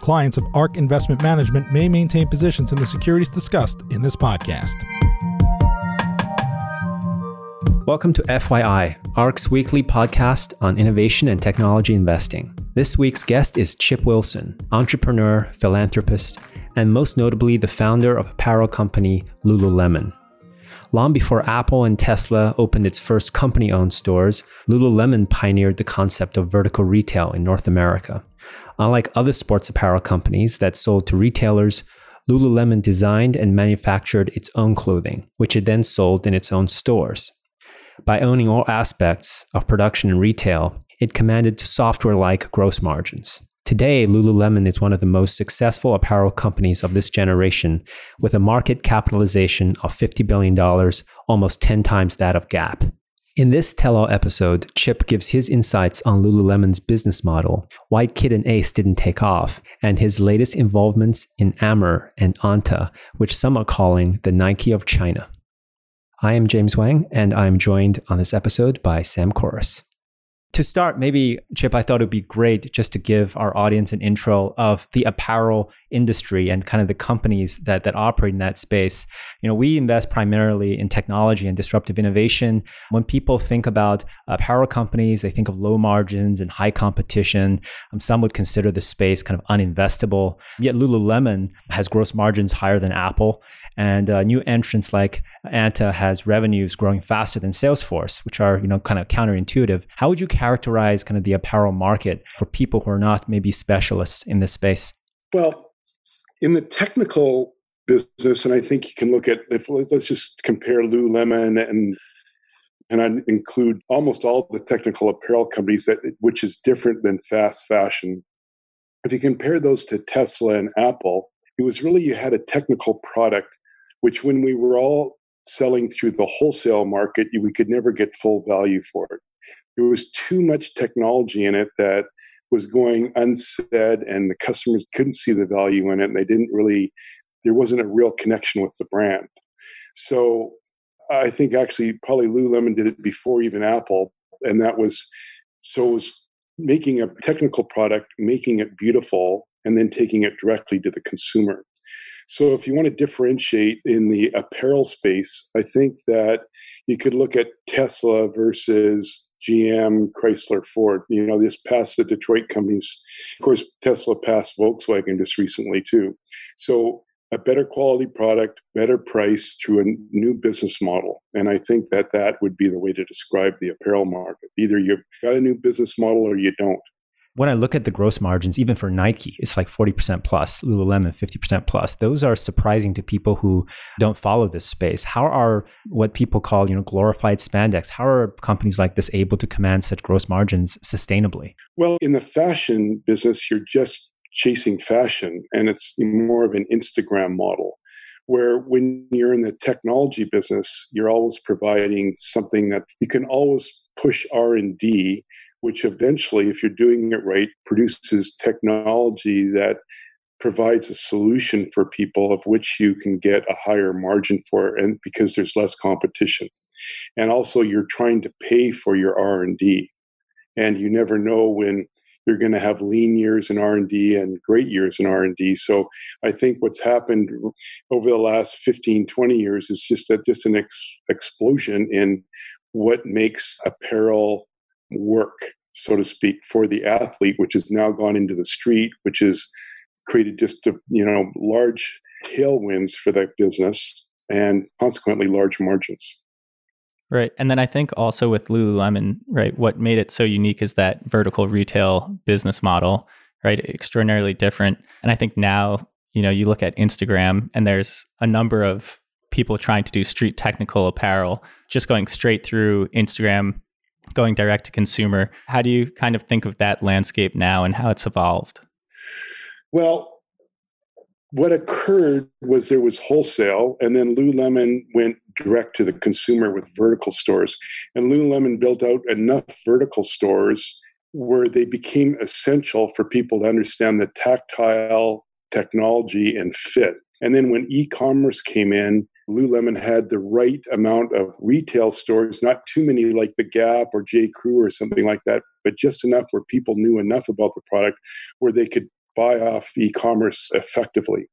Clients of ARK Investment Management may maintain positions in the securities discussed in this podcast. Welcome to FYI, ARK's weekly podcast on innovation and technology investing. This week's guest is Chip Wilson, entrepreneur, philanthropist, and most notably the founder of apparel company Lululemon. Long before Apple and Tesla opened its first company owned stores, Lululemon pioneered the concept of vertical retail in North America. Unlike other sports apparel companies that sold to retailers, Lululemon designed and manufactured its own clothing, which it then sold in its own stores. By owning all aspects of production and retail, it commanded software like gross margins. Today, Lululemon is one of the most successful apparel companies of this generation, with a market capitalization of $50 billion, almost 10 times that of Gap. In this tell all episode, Chip gives his insights on Lululemon's business model, why Kit and Ace didn't take off, and his latest involvements in Amer and Anta, which some are calling the Nike of China. I am James Wang, and I'm joined on this episode by Sam Korus to start, maybe, Chip, I thought it would be great just to give our audience an intro of the apparel industry and kind of the companies that, that operate in that space. You know, we invest primarily in technology and disruptive innovation. When people think about apparel companies, they think of low margins and high competition. Um, some would consider the space kind of uninvestable. Yet Lululemon has gross margins higher than Apple. And uh, new entrants like Anta has revenues growing faster than Salesforce, which are, you know, kind of counterintuitive. How would you characterize kind of the apparel market for people who are not maybe specialists in this space? Well, in the technical business, and I think you can look at if let's just compare Lululemon and and I include almost all the technical apparel companies that which is different than fast fashion. If you compare those to Tesla and Apple, it was really you had a technical product which when we were all selling through the wholesale market, we could never get full value for it. There was too much technology in it that was going unsaid, and the customers couldn't see the value in it, and they didn't really, there wasn't a real connection with the brand. So I think actually probably Lululemon did it before even Apple, and that was so it was making a technical product, making it beautiful, and then taking it directly to the consumer. So, if you want to differentiate in the apparel space, I think that you could look at Tesla versus GM, Chrysler, Ford. You know, this passed the Detroit companies. Of course, Tesla passed Volkswagen just recently, too. So, a better quality product, better price through a new business model. And I think that that would be the way to describe the apparel market. Either you've got a new business model or you don't when I look at the gross margins, even for Nike, it's like 40% plus, Lululemon 50% plus. Those are surprising to people who don't follow this space. How are what people call, you know, glorified spandex, how are companies like this able to command such gross margins sustainably? Well, in the fashion business, you're just chasing fashion and it's more of an Instagram model where when you're in the technology business you're always providing something that you can always push r&d which eventually, if you're doing it right, produces technology that provides a solution for people of which you can get a higher margin for and because there's less competition. And also you're trying to pay for your r&d and you never know when you're going to have lean years in r&d and great years in r&d so i think what's happened over the last 15 20 years is just a, just an ex- explosion in what makes apparel work, so to speak, for the athlete, which has now gone into the street, which has created just a, you know large tailwinds for that business and consequently large margins. Right. And then I think also with Lululemon, right, what made it so unique is that vertical retail business model. right? Extraordinarily different. And I think now, you know, you look at Instagram and there's a number of people trying to do street technical apparel, just going straight through Instagram, going direct to consumer. How do you kind of think of that landscape now and how it's evolved? Well, what occurred was there was wholesale, and then Lululemon went direct to the consumer with vertical stores. And Lululemon built out enough vertical stores where they became essential for people to understand the tactile technology and fit. And then when e commerce came in, Lululemon had the right amount of retail stores, not too many like the Gap or J. Crew or something like that, but just enough where people knew enough about the product where they could buy off e commerce effectively.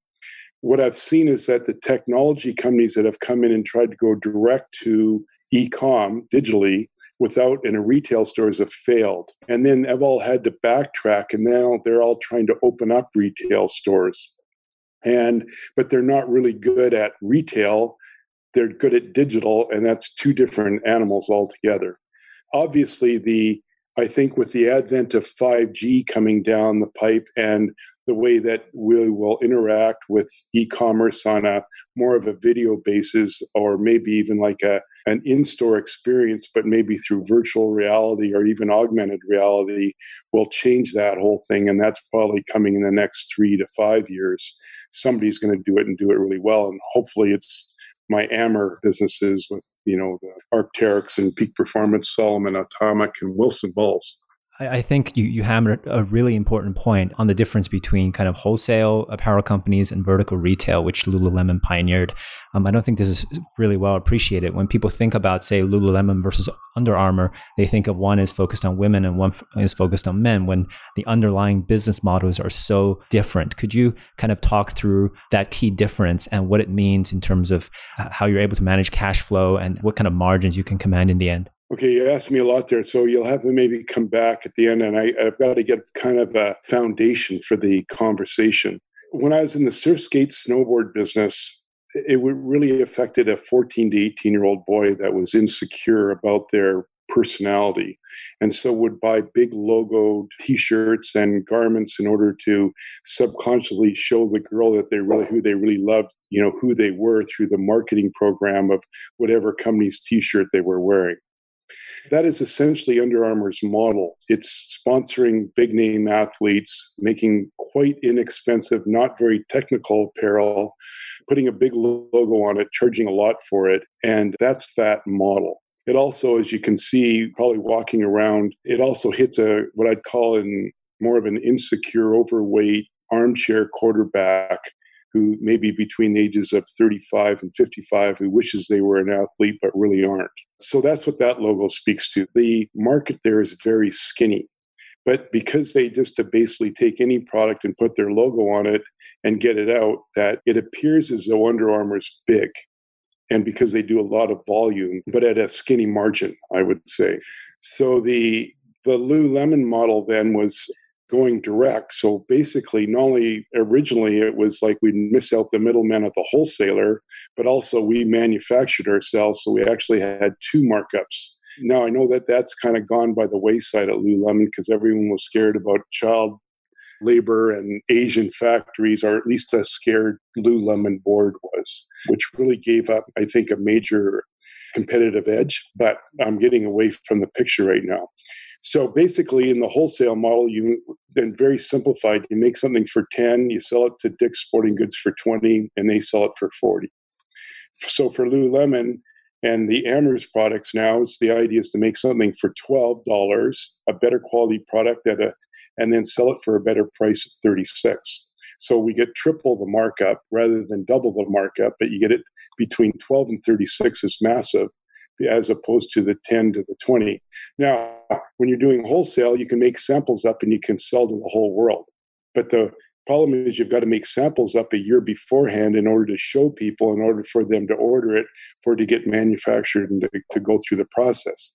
What I've seen is that the technology companies that have come in and tried to go direct to e com digitally without in a retail stores have failed. And then they've all had to backtrack and now they're all trying to open up retail stores. And but they're not really good at retail. They're good at digital, and that's two different animals altogether. Obviously, the I think with the advent of 5G coming down the pipe and the way that we will interact with e-commerce on a more of a video basis or maybe even like a an in-store experience but maybe through virtual reality or even augmented reality will change that whole thing. And that's probably coming in the next 3 to 5 years. Somebody's going to do it and do it really well. And hopefully it's my Amer businesses with you know the Arc'teryx and Peak Performance, Salomon Atomic, and Wilson Bulls. I think you, you hammered a really important point on the difference between kind of wholesale apparel companies and vertical retail, which Lululemon pioneered. Um, I don't think this is really well appreciated. When people think about, say, Lululemon versus Under Armour, they think of one is focused on women and one f- is focused on men when the underlying business models are so different. Could you kind of talk through that key difference and what it means in terms of how you're able to manage cash flow and what kind of margins you can command in the end? Okay, you asked me a lot there, so you'll have to maybe come back at the end, and I, have got to get kind of a foundation for the conversation. When I was in the surf skate snowboard business, it really affected a 14 to 18 year old boy that was insecure about their personality and so would buy big logoed t-shirts and garments in order to subconsciously show the girl that they really who they really loved you know who they were through the marketing program of whatever company's t-shirt they were wearing that is essentially Under Armour's model. It's sponsoring big name athletes, making quite inexpensive, not very technical apparel, putting a big logo on it, charging a lot for it. And that's that model. It also, as you can see, probably walking around, it also hits a what I'd call in more of an insecure, overweight armchair quarterback who may be between the ages of 35 and 55 who wishes they were an athlete but really aren't. So that's what that logo speaks to. The market there is very skinny. But because they just to basically take any product and put their logo on it and get it out, that it appears as though Under Armour's big. And because they do a lot of volume, but at a skinny margin, I would say. So the the Lululemon model then was going direct. So basically, not only originally it was like we miss out the middleman at the wholesaler, but also we manufactured ourselves. So we actually had two markups. Now I know that that's kind of gone by the wayside at Lululemon because everyone was scared about child labor and Asian factories, or at least as scared Lululemon board was, which really gave up, I think, a major competitive edge. But I'm getting away from the picture right now. So basically, in the wholesale model, you then very simplified. You make something for ten, you sell it to Dick's Sporting Goods for twenty, and they sell it for forty. So for Lululemon and the Amer's products now, it's the idea is to make something for twelve dollars, a better quality product at a, and then sell it for a better price of thirty six. So we get triple the markup rather than double the markup, but you get it between 12 and 36 is massive as opposed to the 10 to the 20. Now, when you're doing wholesale, you can make samples up and you can sell to the whole world. But the problem is you've got to make samples up a year beforehand in order to show people, in order for them to order it, for it to get manufactured and to, to go through the process.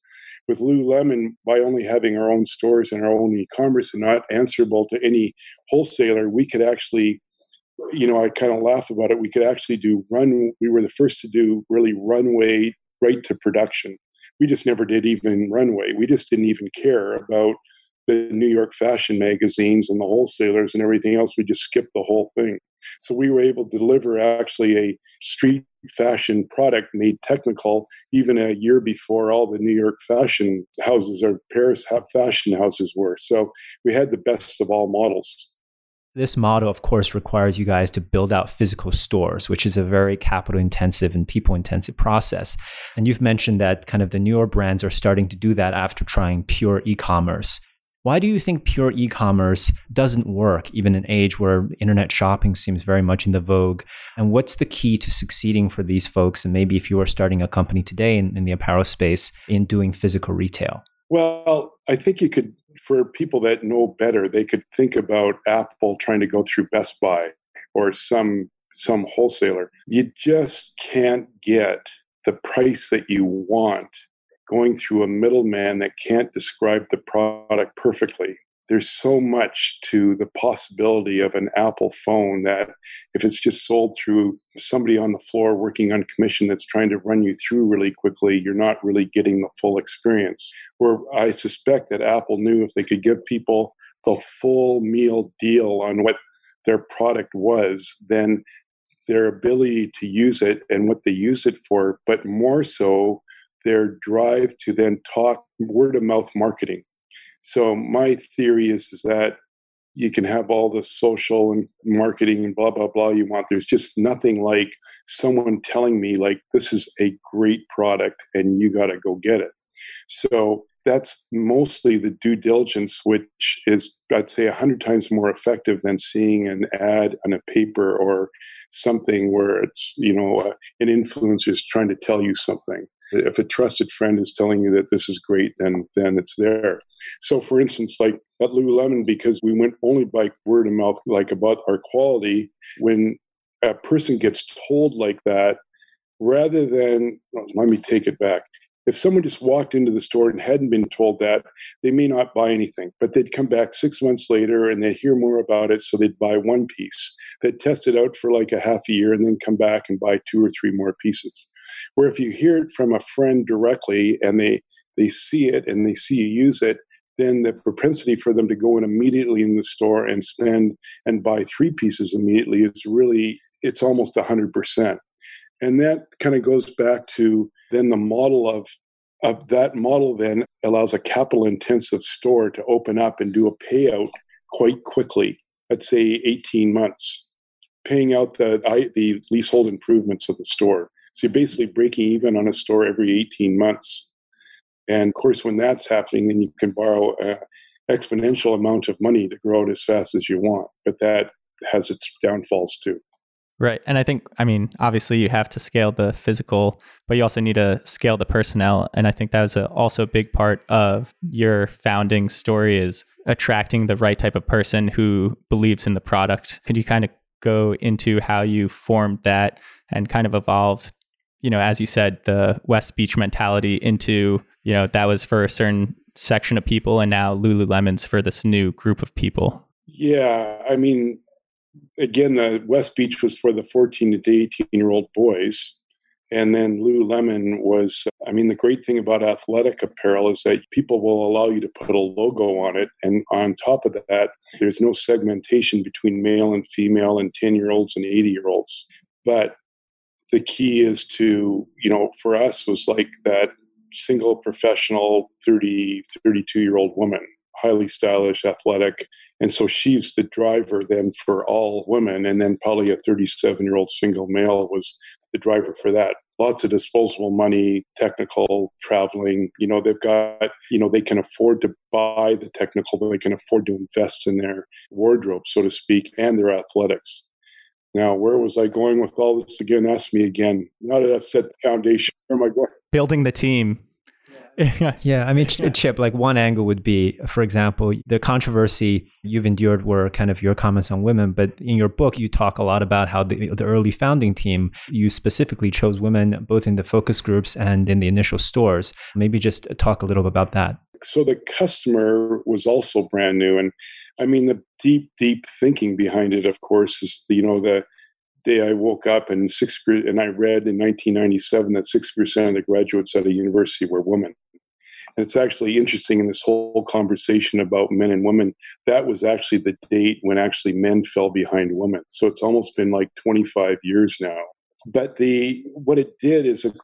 With Lululemon, by only having our own stores and our own e-commerce and not answerable to any wholesaler, we could actually you know, I kind of laugh about it. We could actually do run. We were the first to do really runway right to production. We just never did even runway. We just didn't even care about the New York fashion magazines and the wholesalers and everything else. We just skipped the whole thing. So we were able to deliver actually a street fashion product made technical even a year before all the New York fashion houses or Paris fashion houses were. So we had the best of all models. This model, of course, requires you guys to build out physical stores, which is a very capital intensive and people intensive process. And you've mentioned that kind of the newer brands are starting to do that after trying pure e commerce. Why do you think pure e commerce doesn't work, even in an age where internet shopping seems very much in the vogue? And what's the key to succeeding for these folks? And maybe if you are starting a company today in, in the apparel space in doing physical retail? Well, I think you could, for people that know better, they could think about Apple trying to go through Best Buy or some some wholesaler. You just can't get the price that you want going through a middleman that can't describe the product perfectly. There's so much to the possibility of an Apple phone that if it's just sold through somebody on the floor working on commission that's trying to run you through really quickly, you're not really getting the full experience. Where I suspect that Apple knew if they could give people the full meal deal on what their product was, then their ability to use it and what they use it for, but more so their drive to then talk word of mouth marketing. So my theory is, is that you can have all the social and marketing and blah blah blah you want. There's just nothing like someone telling me like this is a great product and you got to go get it. So that's mostly the due diligence, which is I'd say a hundred times more effective than seeing an ad on a paper or something where it's you know uh, an influencer is trying to tell you something if a trusted friend is telling you that this is great, then then it's there. So, for instance, like at Lululemon, because we went only by word of mouth, like about our quality, when a person gets told like that, rather than let me take it back. If someone just walked into the store and hadn't been told that, they may not buy anything, but they'd come back six months later and they'd hear more about it, so they'd buy one piece. They'd test it out for like a half a year and then come back and buy two or three more pieces. Where if you hear it from a friend directly and they they see it and they see you use it, then the propensity for them to go in immediately in the store and spend and buy three pieces immediately is really it's almost 100% and that kind of goes back to then the model of of that model then allows a capital intensive store to open up and do a payout quite quickly let's say 18 months paying out the the leasehold improvements of the store so you're basically breaking even on a store every 18 months. And of course, when that's happening, then you can borrow an exponential amount of money to grow it as fast as you want. But that has its downfalls too. Right. And I think, I mean, obviously you have to scale the physical, but you also need to scale the personnel. And I think that was a, also a big part of your founding story is attracting the right type of person who believes in the product. Could you kind of go into how you formed that and kind of evolved you know, as you said, the West Beach mentality into, you know, that was for a certain section of people and now Lululemon's for this new group of people. Yeah. I mean, again, the West Beach was for the 14 to 18 year old boys. And then Lululemon was, I mean, the great thing about athletic apparel is that people will allow you to put a logo on it. And on top of that, there's no segmentation between male and female and 10 year olds and 80 year olds. But the key is to you know for us was like that single professional 30 32 year old woman highly stylish athletic. And so she's the driver then for all women. And then probably a 37 year old single male was the driver for that. Lots of disposable money technical traveling you know they've got you know they can afford to buy the technical they can afford to invest in their wardrobe so to speak and their athletics now, where was I going with all this again? Ask me again. Now that I've set the foundation, where am I going? Building the team. yeah, I mean, Chip, like one angle would be, for example, the controversy you've endured were kind of your comments on women, but in your book, you talk a lot about how the, the early founding team, you specifically chose women both in the focus groups and in the initial stores. Maybe just talk a little bit about that. So the customer was also brand new. And I mean, the deep, deep thinking behind it, of course, is the, you know the day I woke up and six and I read in 1997 that six percent of the graduates at a university were women, And it's actually interesting in this whole conversation about men and women, that was actually the date when actually men fell behind women. So it's almost been like 25 years now. But the what it did is, of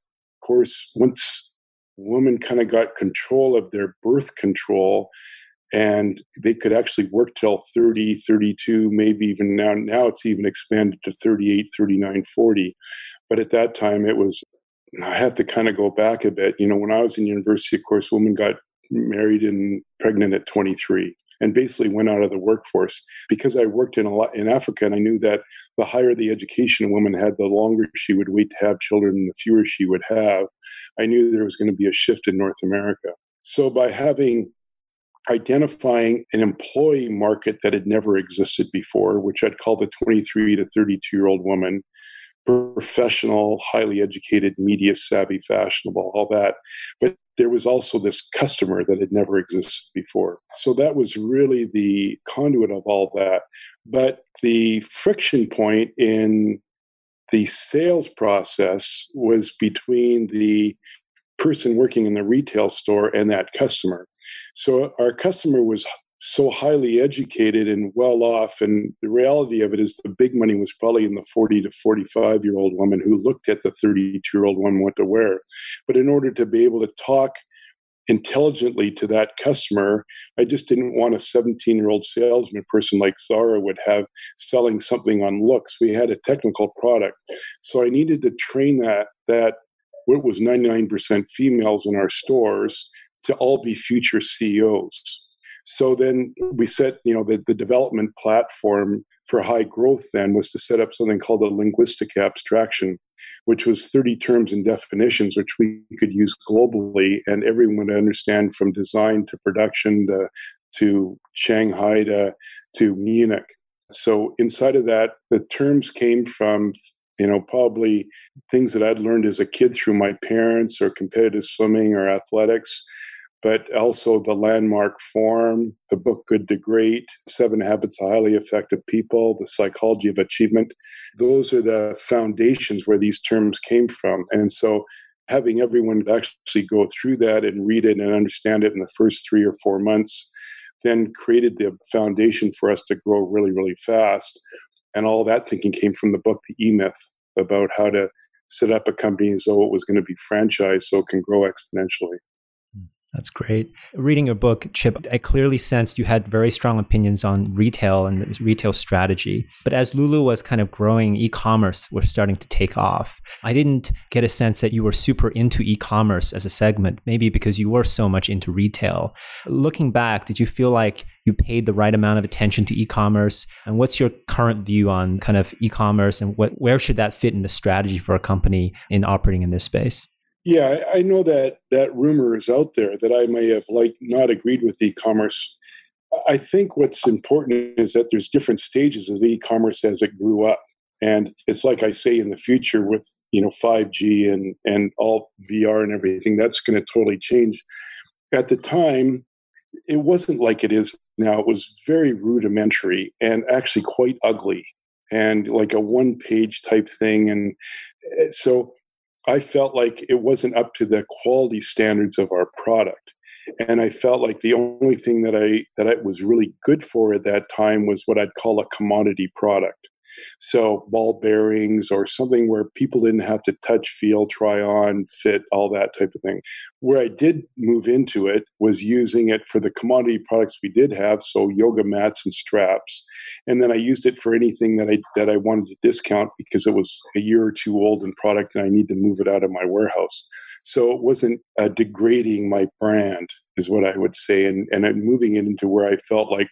course, once women kind of got control of their birth control, and they could actually work till 30 32 maybe even now now it's even expanded to 38 39 40 but at that time it was i have to kind of go back a bit you know when i was in university of course women got married and pregnant at 23 and basically went out of the workforce because I worked in a lot in Africa and I knew that the higher the education a woman had, the longer she would wait to have children and the fewer she would have. I knew there was going to be a shift in North America. So by having identifying an employee market that had never existed before, which I'd call the 23 to 32 year old woman, professional, highly educated, media savvy, fashionable, all that. But there was also this customer that had never existed before. So that was really the conduit of all that. But the friction point in the sales process was between the person working in the retail store and that customer. So our customer was so highly educated and well off. And the reality of it is the big money was probably in the 40 to 45 year old woman who looked at the 32 year old woman what to wear. But in order to be able to talk intelligently to that customer, I just didn't want a 17 year old salesman person like Zara would have selling something on looks. We had a technical product. So I needed to train that, that what was 99% females in our stores to all be future CEOs. So then we set, you know, the, the development platform for high growth then was to set up something called a linguistic abstraction, which was 30 terms and definitions, which we could use globally and everyone would understand from design to production to, to Shanghai to, to Munich. So inside of that, the terms came from you know, probably things that I'd learned as a kid through my parents or competitive swimming or athletics, but also the Landmark Forum, the book Good to Great, Seven Habits of Highly Effective People, the psychology of achievement. Those are the foundations where these terms came from. And so having everyone actually go through that and read it and understand it in the first three or four months then created the foundation for us to grow really, really fast. And all that thinking came from the book, The E Myth, about how to set up a company as though it was going to be franchised so it can grow exponentially. That's great. Reading your book, Chip, I clearly sensed you had very strong opinions on retail and retail strategy. But as Lulu was kind of growing, e commerce was starting to take off. I didn't get a sense that you were super into e commerce as a segment, maybe because you were so much into retail. Looking back, did you feel like you paid the right amount of attention to e commerce? And what's your current view on kind of e commerce and what, where should that fit in the strategy for a company in operating in this space? Yeah, I know that that rumor is out there that I may have like not agreed with e-commerce. I think what's important is that there's different stages of e-commerce as it grew up. And it's like I say in the future with, you know, 5G and and all VR and everything, that's going to totally change. At the time, it wasn't like it is now. It was very rudimentary and actually quite ugly and like a one page type thing and eh, so I felt like it wasn't up to the quality standards of our product. And I felt like the only thing that I that I was really good for at that time was what I'd call a commodity product. So ball bearings or something where people didn't have to touch, feel, try on, fit, all that type of thing. Where I did move into it was using it for the commodity products we did have, so yoga mats and straps. And then I used it for anything that I that I wanted to discount because it was a year or two old in product and I need to move it out of my warehouse. So it wasn't uh, degrading my brand, is what I would say, and and moving it into where I felt like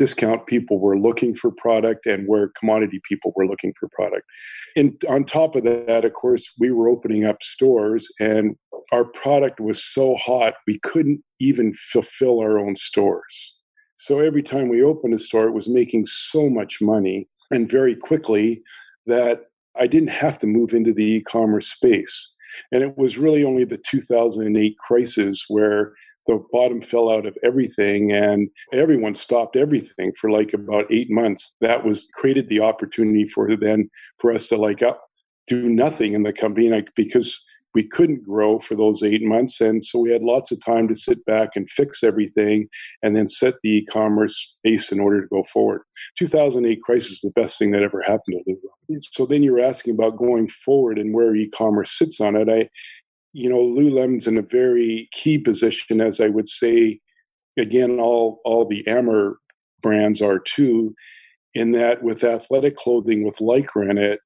discount people were looking for product and where commodity people were looking for product. And on top of that, of course, we were opening up stores and our product was so hot we couldn't even fulfill our own stores. So every time we opened a store, it was making so much money and very quickly that I didn't have to move into the e commerce space. And it was really only the 2008 crisis where the bottom fell out of everything and everyone stopped everything for like about eight months that was created the opportunity for then for us to like do nothing in the company like, because we couldn't grow for those eight months. And so we had lots of time to sit back and fix everything and then set the e commerce base in order to go forward. 2008 crisis is the best thing that ever happened to Lululemon. So then you're asking about going forward and where e commerce sits on it. I, you know, Lululemon's in a very key position, as I would say, again, all, all the Amer brands are too, in that with athletic clothing with Lycra in it,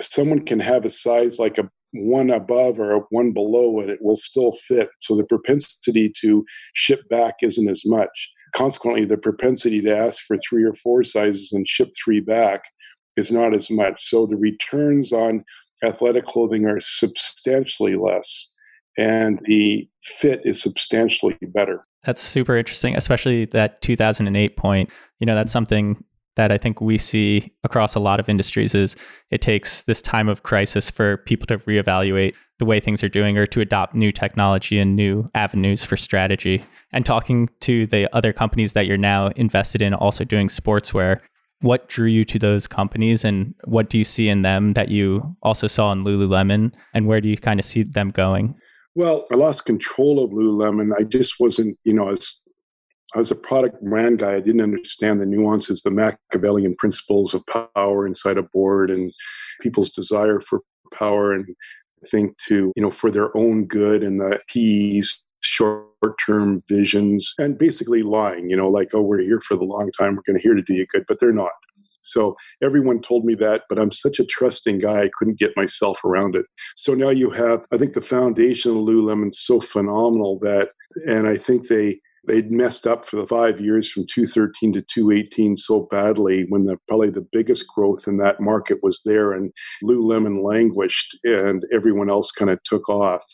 someone can have a size like a one above or a one below it, it will still fit. So the propensity to ship back isn't as much. Consequently, the propensity to ask for three or four sizes and ship three back is not as much. So the returns on athletic clothing are substantially less and the fit is substantially better. That's super interesting, especially that 2008 point. You know, that's something that I think we see across a lot of industries is it takes this time of crisis for people to reevaluate the way things are doing or to adopt new technology and new avenues for strategy. And talking to the other companies that you're now invested in also doing sportswear, what drew you to those companies and what do you see in them that you also saw in Lululemon and where do you kind of see them going? Well, I lost control of Lululemon. I just wasn't, you know, as I was a product brand guy. I didn't understand the nuances, the Machiavellian principles of power inside a board and people's desire for power and think to, you know, for their own good and the keys, short term visions, and basically lying, you know, like, oh, we're here for the long time, we're going to here to do you good, but they're not. So everyone told me that, but I'm such a trusting guy, I couldn't get myself around it. So now you have, I think the foundation of Lululemon is so phenomenal that, and I think they, they'd messed up for the five years from 213 to 218 so badly when the probably the biggest growth in that market was there and Lululemon languished and everyone else kind of took off.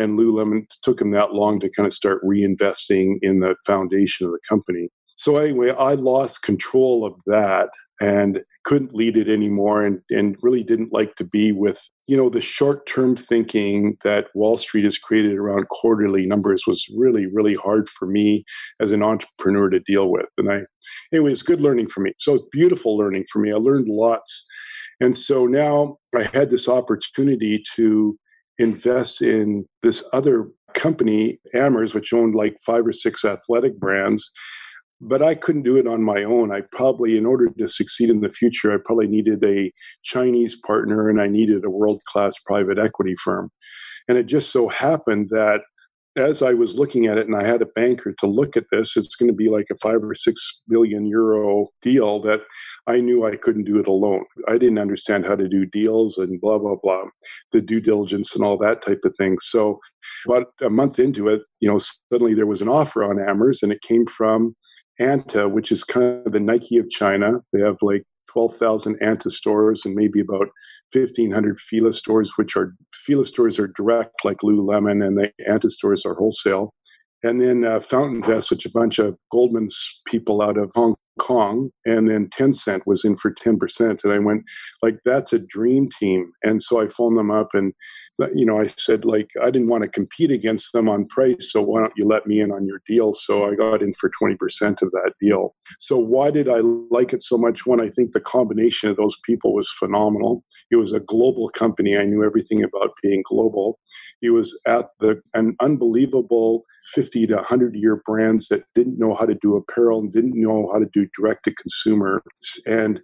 And Lululemon took him that long to kind of start reinvesting in the foundation of the company. So anyway, I lost control of that and couldn't lead it anymore and, and really didn't like to be with you know the short term thinking that wall street has created around quarterly numbers was really really hard for me as an entrepreneur to deal with. And i anyway it's good learning for me. So it's beautiful learning for me. I learned lots. And so now i had this opportunity to invest in this other company amers which owned like five or six athletic brands but I couldn't do it on my own. I probably, in order to succeed in the future, I probably needed a Chinese partner and I needed a world class private equity firm. And it just so happened that as I was looking at it and I had a banker to look at this, it's going to be like a five or six billion euro deal that I knew I couldn't do it alone. I didn't understand how to do deals and blah, blah, blah, the due diligence and all that type of thing. So about a month into it, you know, suddenly there was an offer on Amers and it came from Anta, which is kind of the Nike of China. They have like 12,000 Anta stores and maybe about 1,500 Fila stores, which are Fila stores are direct like Lululemon, and the Anta stores are wholesale. And then uh, FountainVest, which a bunch of Goldman's people out of Hong Kong, and then Tencent was in for 10%. And I went, like, that's a dream team. And so I phoned them up and, you know, I said, like, I didn't want to compete against them on price. So why don't you let me in on your deal? So I got in for 20% of that deal. So why did I like it so much? One, I think the combination of those people was phenomenal. It was a global company. I knew everything about being global. It was at the, an unbelievable 50 to 100 year brands that didn't know how to do apparel and didn't know how to do direct to consumer. And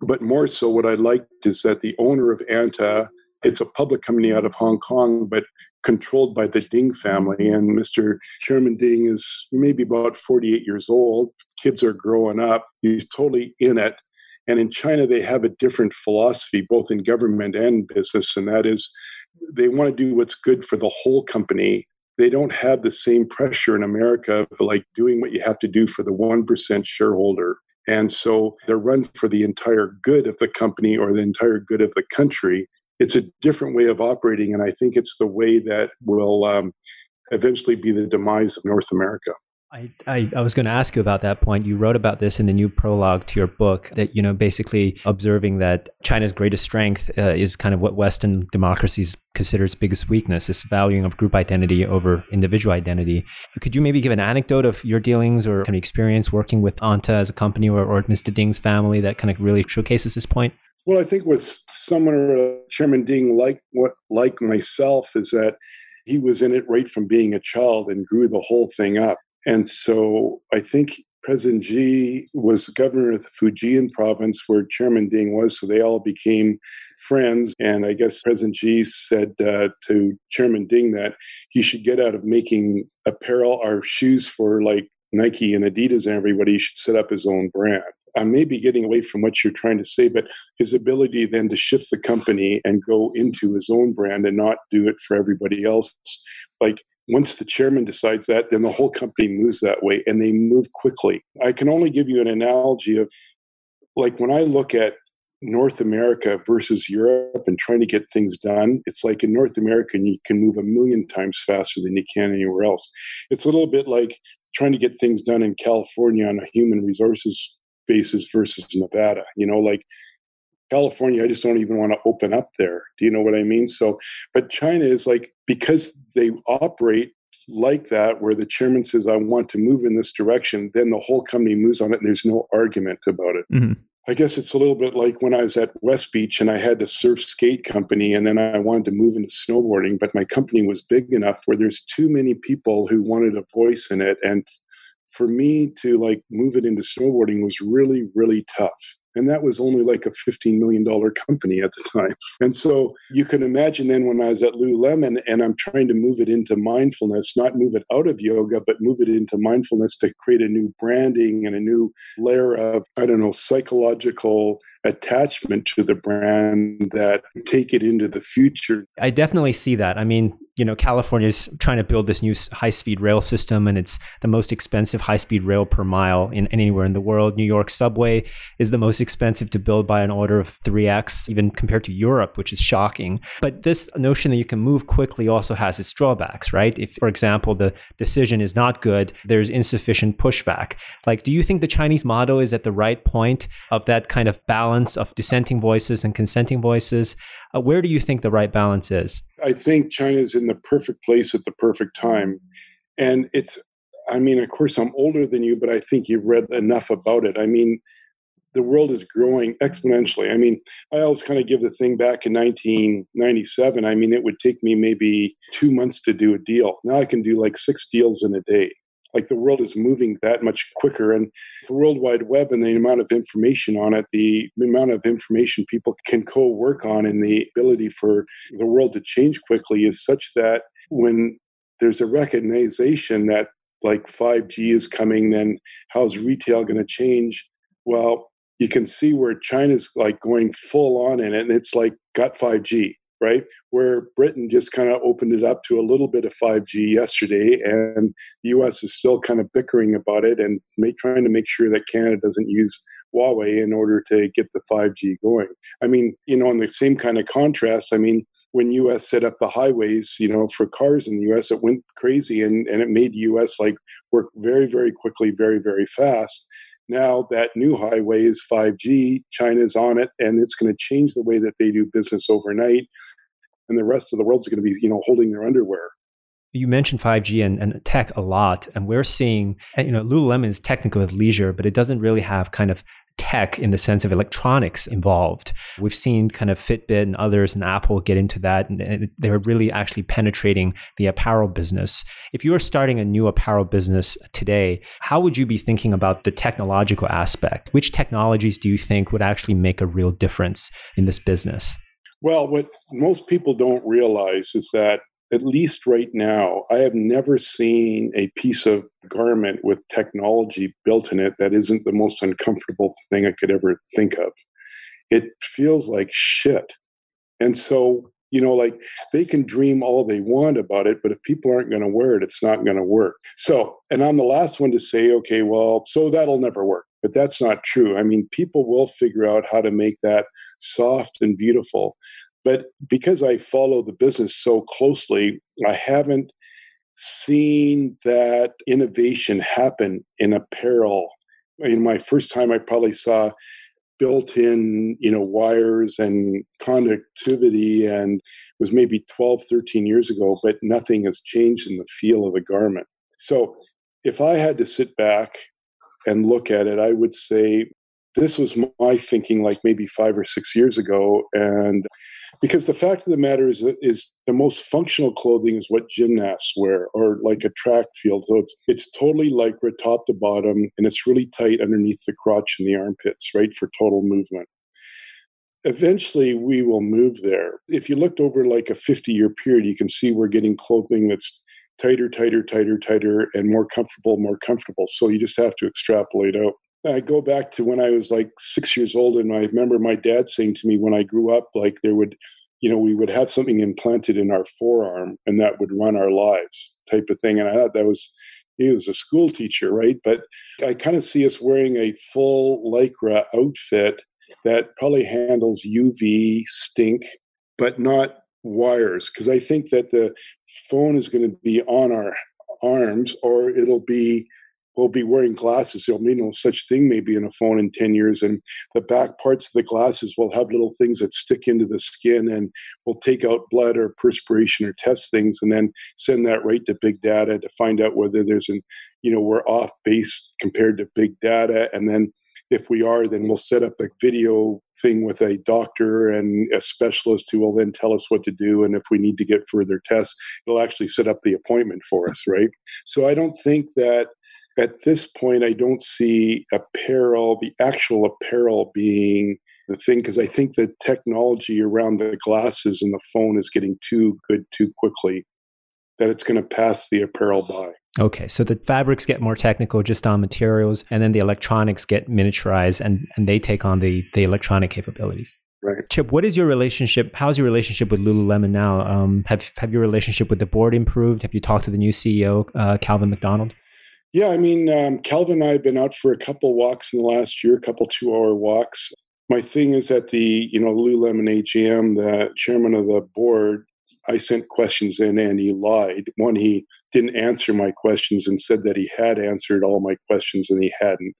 but more so, what I liked is that the owner of Anta, it's a public company out of Hong Kong, but controlled by the Ding family. And Mr. Chairman Ding is maybe about 48 years old. Kids are growing up. He's totally in it. And in China, they have a different philosophy, both in government and business, and that is they want to do what's good for the whole company they don't have the same pressure in America like doing what you have to do for the 1% shareholder. And so they're run for the entire good of the company or the entire good of the country. It's a different way of operating. And I think it's the way that will um, eventually be the demise of North America. I, I, I, was going to ask you about that point. You wrote about this in the new prologue to your book that, you know, basically observing that China's greatest strength uh, is kind of what Western democracies consider its biggest weakness, this valuing of group identity over individual identity. Could you maybe give an anecdote of your dealings or kind of experience working with Anta as a company or, or Mr. Ding's family that kind of really showcases this point? Well, I think with someone uh, Chairman Ding like what like myself is that he was in it right from being a child and grew the whole thing up. And so I think President Xi was governor of the Fujian province where Chairman Ding was, so they all became friends. And I guess President Xi said uh, to Chairman Ding that he should get out of making apparel or shoes for like Nike and Adidas and everybody. He should set up his own brand. I may be getting away from what you're trying to say, but his ability then to shift the company and go into his own brand and not do it for everybody else. Like once the chairman decides that, then the whole company moves that way and they move quickly. I can only give you an analogy of like when I look at North America versus Europe and trying to get things done, it's like in North America, you can move a million times faster than you can anywhere else. It's a little bit like trying to get things done in California on a human resources basis versus Nevada. You know, like California, I just don't even want to open up there. Do you know what I mean? So, but China is like, because they operate like that, where the chairman says, I want to move in this direction, then the whole company moves on it and there's no argument about it. Mm-hmm. I guess it's a little bit like when I was at West Beach and I had the surf skate company and then I wanted to move into snowboarding, but my company was big enough where there's too many people who wanted a voice in it. And for me to like move it into snowboarding was really, really tough. And that was only like a $15 million company at the time. And so you can imagine then when I was at Lululemon and I'm trying to move it into mindfulness, not move it out of yoga, but move it into mindfulness to create a new branding and a new layer of, I don't know, psychological attachment to the brand that take it into the future. I definitely see that. I mean, you know, California is trying to build this new high speed rail system, and it's the most expensive high speed rail per mile in anywhere in the world. New York subway is the most expensive to build by an order of 3x, even compared to Europe, which is shocking. But this notion that you can move quickly also has its drawbacks, right? If, for example, the decision is not good, there's insufficient pushback. Like, do you think the Chinese model is at the right point of that kind of balance of dissenting voices and consenting voices? Uh, where do you think the right balance is? I think China is in the perfect place at the perfect time. And it's, I mean, of course, I'm older than you, but I think you've read enough about it. I mean, the world is growing exponentially. I mean, I always kind of give the thing back in 1997. I mean, it would take me maybe two months to do a deal. Now I can do like six deals in a day like the world is moving that much quicker and the world wide web and the amount of information on it the amount of information people can co-work on and the ability for the world to change quickly is such that when there's a recognition that like 5g is coming then how's retail going to change well you can see where china's like going full on in it and it's like got 5g right? Where Britain just kind of opened it up to a little bit of 5G yesterday, and the US is still kind of bickering about it and make, trying to make sure that Canada doesn't use Huawei in order to get the 5G going. I mean, you know, in the same kind of contrast, I mean, when US set up the highways, you know, for cars in the US, it went crazy and, and it made US like work very, very quickly, very, very fast. Now that new highway is 5G, China's on it, and it's going to change the way that they do business overnight. And the rest of the world's going to be, you know, holding their underwear. You mentioned 5G and, and tech a lot, and we're seeing, you know, Lululemon is technical with leisure, but it doesn't really have kind of tech in the sense of electronics involved. We've seen kind of Fitbit and others and Apple get into that, and they're really actually penetrating the apparel business. If you were starting a new apparel business today, how would you be thinking about the technological aspect? Which technologies do you think would actually make a real difference in this business? Well, what most people don't realize is that at least right now, I have never seen a piece of garment with technology built in it that isn't the most uncomfortable thing I could ever think of. It feels like shit. And so, you know, like they can dream all they want about it, but if people aren't going to wear it, it's not going to work. So, and I'm the last one to say, okay, well, so that'll never work. But that's not true. I mean, people will figure out how to make that soft and beautiful. But because I follow the business so closely, I haven't seen that innovation happen in apparel. In my first time, I probably saw built-in you know wires and conductivity and was maybe 12 13 years ago but nothing has changed in the feel of a garment so if i had to sit back and look at it i would say this was my thinking like maybe five or six years ago and because the fact of the matter is is the most functional clothing is what gymnasts wear or like a track field. So it's it's totally lycra top to bottom and it's really tight underneath the crotch and the armpits right for total movement. Eventually we will move there. If you looked over like a 50 year period you can see we're getting clothing that's tighter tighter tighter tighter and more comfortable more comfortable. So you just have to extrapolate out I go back to when I was like six years old, and I remember my dad saying to me when I grew up, like there would, you know, we would have something implanted in our forearm, and that would run our lives, type of thing. And I thought that was, he was a school teacher, right? But I kind of see us wearing a full lycra outfit that probably handles UV stink, but not wires, because I think that the phone is going to be on our arms, or it'll be will be wearing glasses. There'll be no such thing maybe in a phone in 10 years. And the back parts of the glasses will have little things that stick into the skin and will take out blood or perspiration or test things and then send that right to big data to find out whether there's an, you know, we're off base compared to big data. And then if we are, then we'll set up a video thing with a doctor and a specialist who will then tell us what to do. And if we need to get further tests, it'll actually set up the appointment for us, right? So I don't think that at this point, I don't see apparel, the actual apparel being the thing, because I think the technology around the glasses and the phone is getting too good too quickly that it's going to pass the apparel by. Okay, so the fabrics get more technical just on materials, and then the electronics get miniaturized and, and they take on the, the electronic capabilities. Right. Chip, what is your relationship? How's your relationship with Lululemon now? Um, have have your relationship with the board improved? Have you talked to the new CEO, uh, Calvin McDonald? Yeah, I mean, um, Calvin and I have been out for a couple walks in the last year, a couple two-hour walks. My thing is at the you know Lululemon AGM, the chairman of the board, I sent questions in and he lied. One, he didn't answer my questions and said that he had answered all my questions and he hadn't.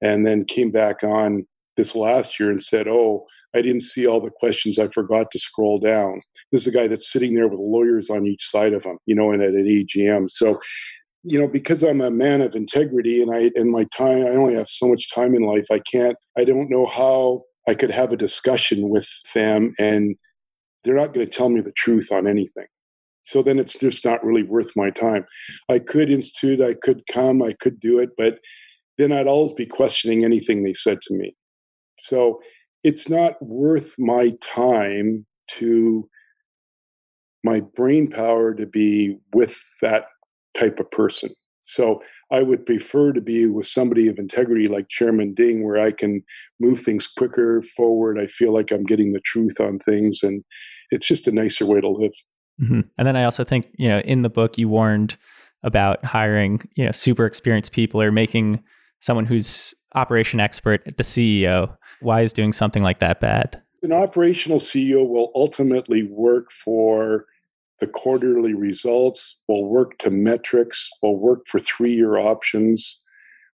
And then came back on this last year and said, "Oh, I didn't see all the questions. I forgot to scroll down." This is a guy that's sitting there with lawyers on each side of him, you know, and at an AGM. So you know because i'm a man of integrity and i in my time i only have so much time in life i can't i don't know how i could have a discussion with them and they're not going to tell me the truth on anything. So then it's just not really worth my time. I could institute i could come i could do it but then i'd always be questioning anything they said to me. So it's not worth my time to my brain power to be with that type of person. So I would prefer to be with somebody of integrity like Chairman Ding, where I can move things quicker forward. I feel like I'm getting the truth on things, and it's just a nicer way to live. Mm-hmm. And then I also think, you know, in the book, you warned about hiring, you know, super experienced people or making someone who's operation expert the CEO. Why is doing something like that bad? An operational CEO will ultimately work for the quarterly results, will work to metrics, will work for three year options,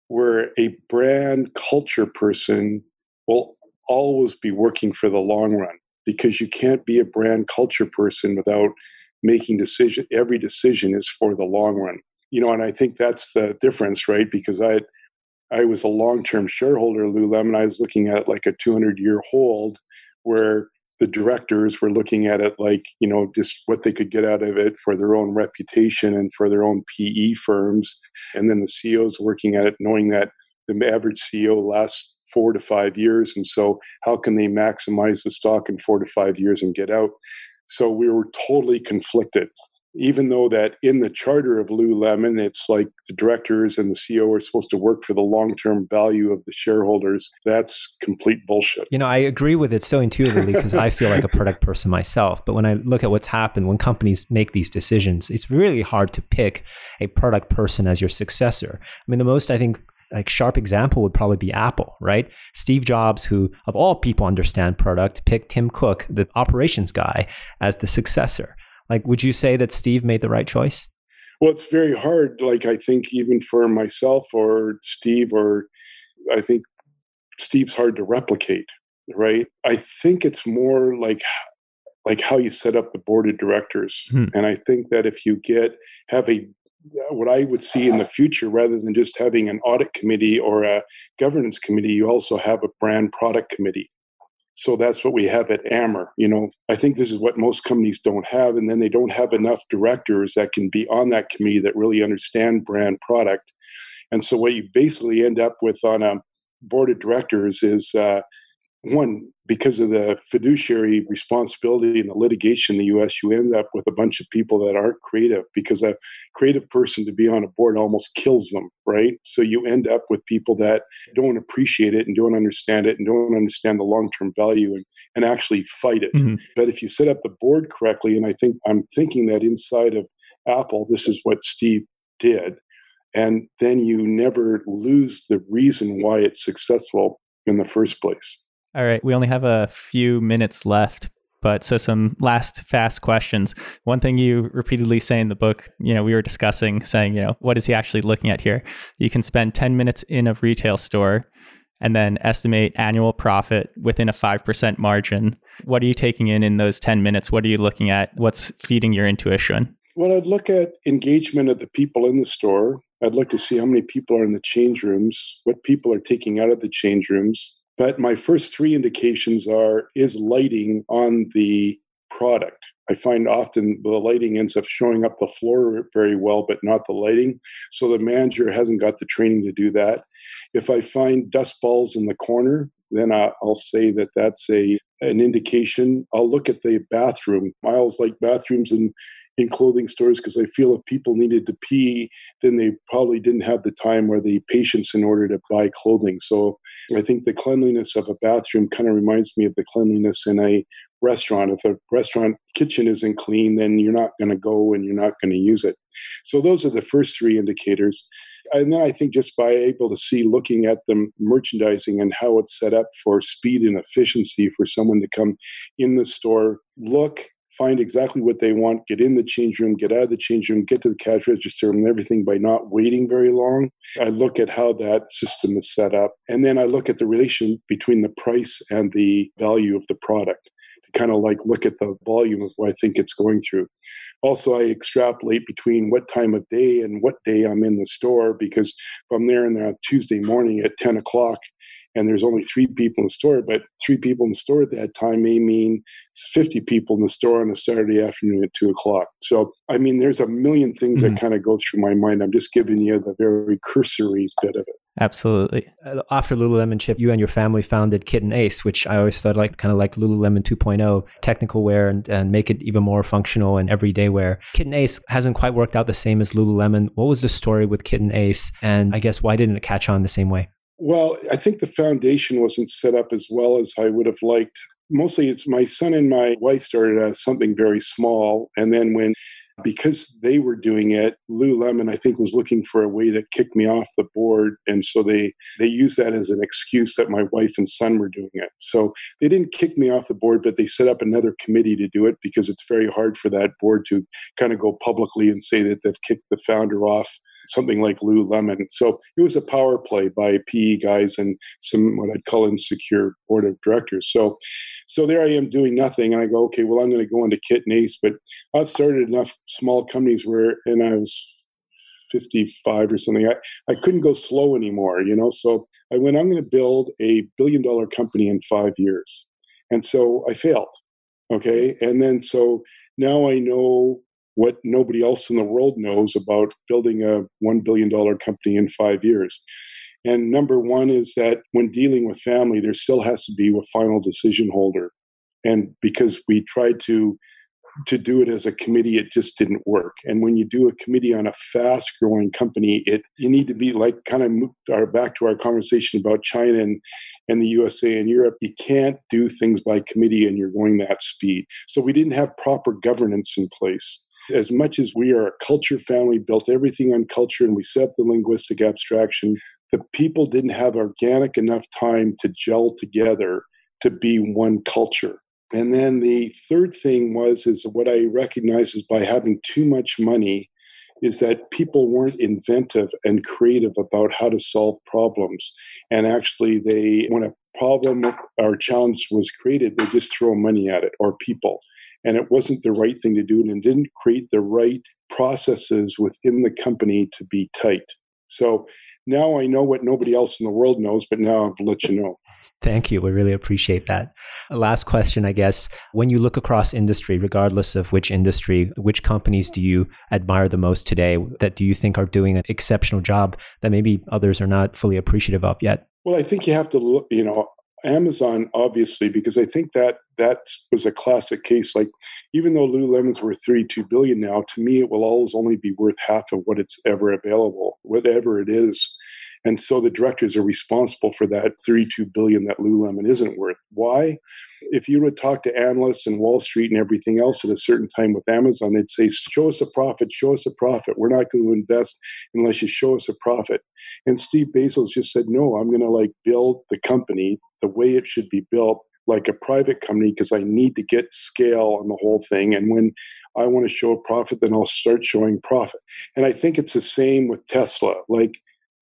where a brand culture person will always be working for the long run because you can't be a brand culture person without making decision every decision is for the long run. You know and i think that's the difference right? Because i i was a long-term shareholder lululemon i was looking at like a 200 year hold where the directors were looking at it like you know just what they could get out of it for their own reputation and for their own PE firms, and then the CEOs working at it knowing that the average CEO lasts four to five years, and so how can they maximize the stock in four to five years and get out? So we were totally conflicted even though that in the charter of Lululemon, it's like the directors and the CEO are supposed to work for the long term value of the shareholders. That's complete bullshit. You know, I agree with it so intuitively because I feel like a product person myself. But when I look at what's happened when companies make these decisions, it's really hard to pick a product person as your successor. I mean, the most I think like sharp example would probably be Apple, right? Steve Jobs, who of all people understand product, picked Tim Cook, the operations guy, as the successor. Like, would you say that Steve made the right choice? Well, it's very hard. Like I think even for myself or Steve or I think Steve's hard to replicate, right? I think it's more like like how you set up the board of directors. Hmm. And I think that if you get have a what I would see in the future, rather than just having an audit committee or a governance committee, you also have a brand product committee. So that's what we have at Amer. You know, I think this is what most companies don't have, and then they don't have enough directors that can be on that committee that really understand brand product. And so what you basically end up with on a board of directors is uh, one because of the fiduciary responsibility and the litigation in the US, you end up with a bunch of people that aren't creative because a creative person to be on a board almost kills them, right? So you end up with people that don't appreciate it and don't understand it and don't understand the long term value and, and actually fight it. Mm-hmm. But if you set up the board correctly, and I think I'm thinking that inside of Apple, this is what Steve did. And then you never lose the reason why it's successful in the first place. All right, we only have a few minutes left, but so some last fast questions. One thing you repeatedly say in the book, you know, we were discussing saying, you know, what is he actually looking at here? You can spend 10 minutes in a retail store and then estimate annual profit within a 5% margin. What are you taking in in those 10 minutes? What are you looking at? What's feeding your intuition? Well, I'd look at engagement of the people in the store. I'd look to see how many people are in the change rooms, what people are taking out of the change rooms. But my first three indications are is lighting on the product? I find often the lighting ends up showing up the floor very well, but not the lighting. So the manager hasn't got the training to do that. If I find dust balls in the corner, then I'll say that that's a an indication. I'll look at the bathroom. Always like bathrooms in in clothing stores because I feel if people needed to pee, then they probably didn't have the time or the patience in order to buy clothing. So I think the cleanliness of a bathroom kind of reminds me of the cleanliness in a restaurant. If a restaurant kitchen isn't clean, then you're not going to go and you're not going to use it. So those are the first three indicators. And then I think just by able to see looking at the merchandising and how it's set up for speed and efficiency for someone to come in the store, look find exactly what they want, get in the change room, get out of the change room, get to the cash register and everything by not waiting very long. I look at how that system is set up. And then I look at the relation between the price and the value of the product to kind of like look at the volume of what I think it's going through. Also, I extrapolate between what time of day and what day I'm in the store because if I'm there on Tuesday morning at 10 o'clock, and there's only three people in the store, but three people in the store at that time may mean 50 people in the store on a Saturday afternoon at two o'clock. So, I mean, there's a million things mm-hmm. that kind of go through my mind. I'm just giving you the very cursory bit of it. Absolutely. Uh, after Lululemon Chip, you and your family founded Kit and Ace, which I always thought like kind of like Lululemon 2.0, technical wear and, and make it even more functional and everyday wear. Kit and Ace hasn't quite worked out the same as Lululemon. What was the story with Kit and Ace? And I guess why didn't it catch on the same way? Well, I think the foundation wasn't set up as well as I would have liked. Mostly it's my son and my wife started as something very small. And then when, because they were doing it, Lululemon, I think, was looking for a way to kick me off the board. And so they, they used that as an excuse that my wife and son were doing it. So they didn't kick me off the board, but they set up another committee to do it because it's very hard for that board to kind of go publicly and say that they've kicked the founder off something like Lululemon. So it was a power play by PE guys and some what I'd call insecure board of directors. So, so there I am doing nothing, and I go, okay, well I'm going to go into Kit and Ace, but I've started enough small companies where, and I was 55 or something. I, I couldn't go slow anymore, you know. So I went, I'm going to build a billion dollar company in five years. And so I failed. Okay. And then so now I know what nobody else in the world knows about building a $1 billion company in five years. And number one is that when dealing with family, there still has to be a final decision holder. And because we tried to to do it as a committee, it just didn't work. And when you do a committee on a fast growing company, it you need to be like kind of our, back to our conversation about China and, and the USA and Europe. You can't do things by committee and you're going that speed. So we didn't have proper governance in place as much as we are a culture family, built everything on culture, and we set the linguistic abstraction, the people didn't have organic enough time to gel together to be one culture. And then the third thing was is what I recognize is by having too much money is that people weren't inventive and creative about how to solve problems. And actually, they, when a problem or challenge was created, they just throw money at it or people. And it wasn't the right thing to do and didn't create the right processes within the company to be tight. So now I know what nobody else in the world knows, but now I've let you know. Thank you. We really appreciate that. Last question, I guess. When you look across industry, regardless of which industry, which companies do you admire the most today that do you think are doing an exceptional job that maybe others are not fully appreciative of yet? Well, I think you have to look, you know, Amazon, obviously, because I think that that was a classic case. Like, even though Lululemon's worth 32 billion now, to me, it will always only be worth half of what it's ever available, whatever it is. And so the directors are responsible for that 32 billion that Lululemon isn't worth. Why? If you would talk to analysts and Wall Street and everything else at a certain time with Amazon, they'd say, show us a profit, show us a profit. We're not going to invest unless you show us a profit. And Steve Bezos just said, no, I'm going to like build the company the way it should be built like a private company because I need to get scale on the whole thing. And when I want to show a profit, then I'll start showing profit. And I think it's the same with Tesla. Like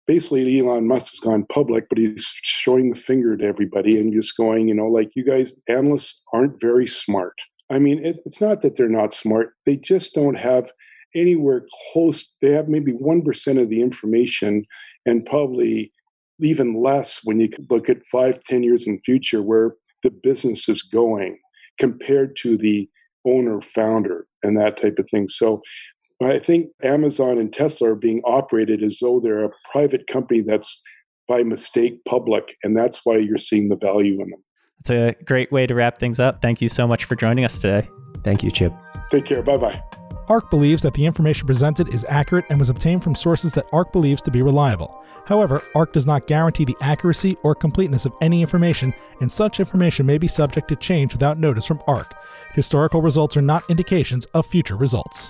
basically Elon Musk has gone public, but he's showing the finger to everybody and just going, you know, like you guys, analysts aren't very smart. I mean, it, it's not that they're not smart, they just don't have anywhere close. They have maybe 1% of the information and probably even less when you look at five, ten years in future where the business is going compared to the owner founder and that type of thing. So I think Amazon and Tesla are being operated as though they're a private company that's by mistake public, and that's why you're seeing the value in them. It's a great way to wrap things up. Thank you so much for joining us today. Thank you, Chip. Take care. Bye bye. ARK believes that the information presented is accurate and was obtained from sources that ARK believes to be reliable. However, ARK does not guarantee the accuracy or completeness of any information, and such information may be subject to change without notice from ARK. Historical results are not indications of future results.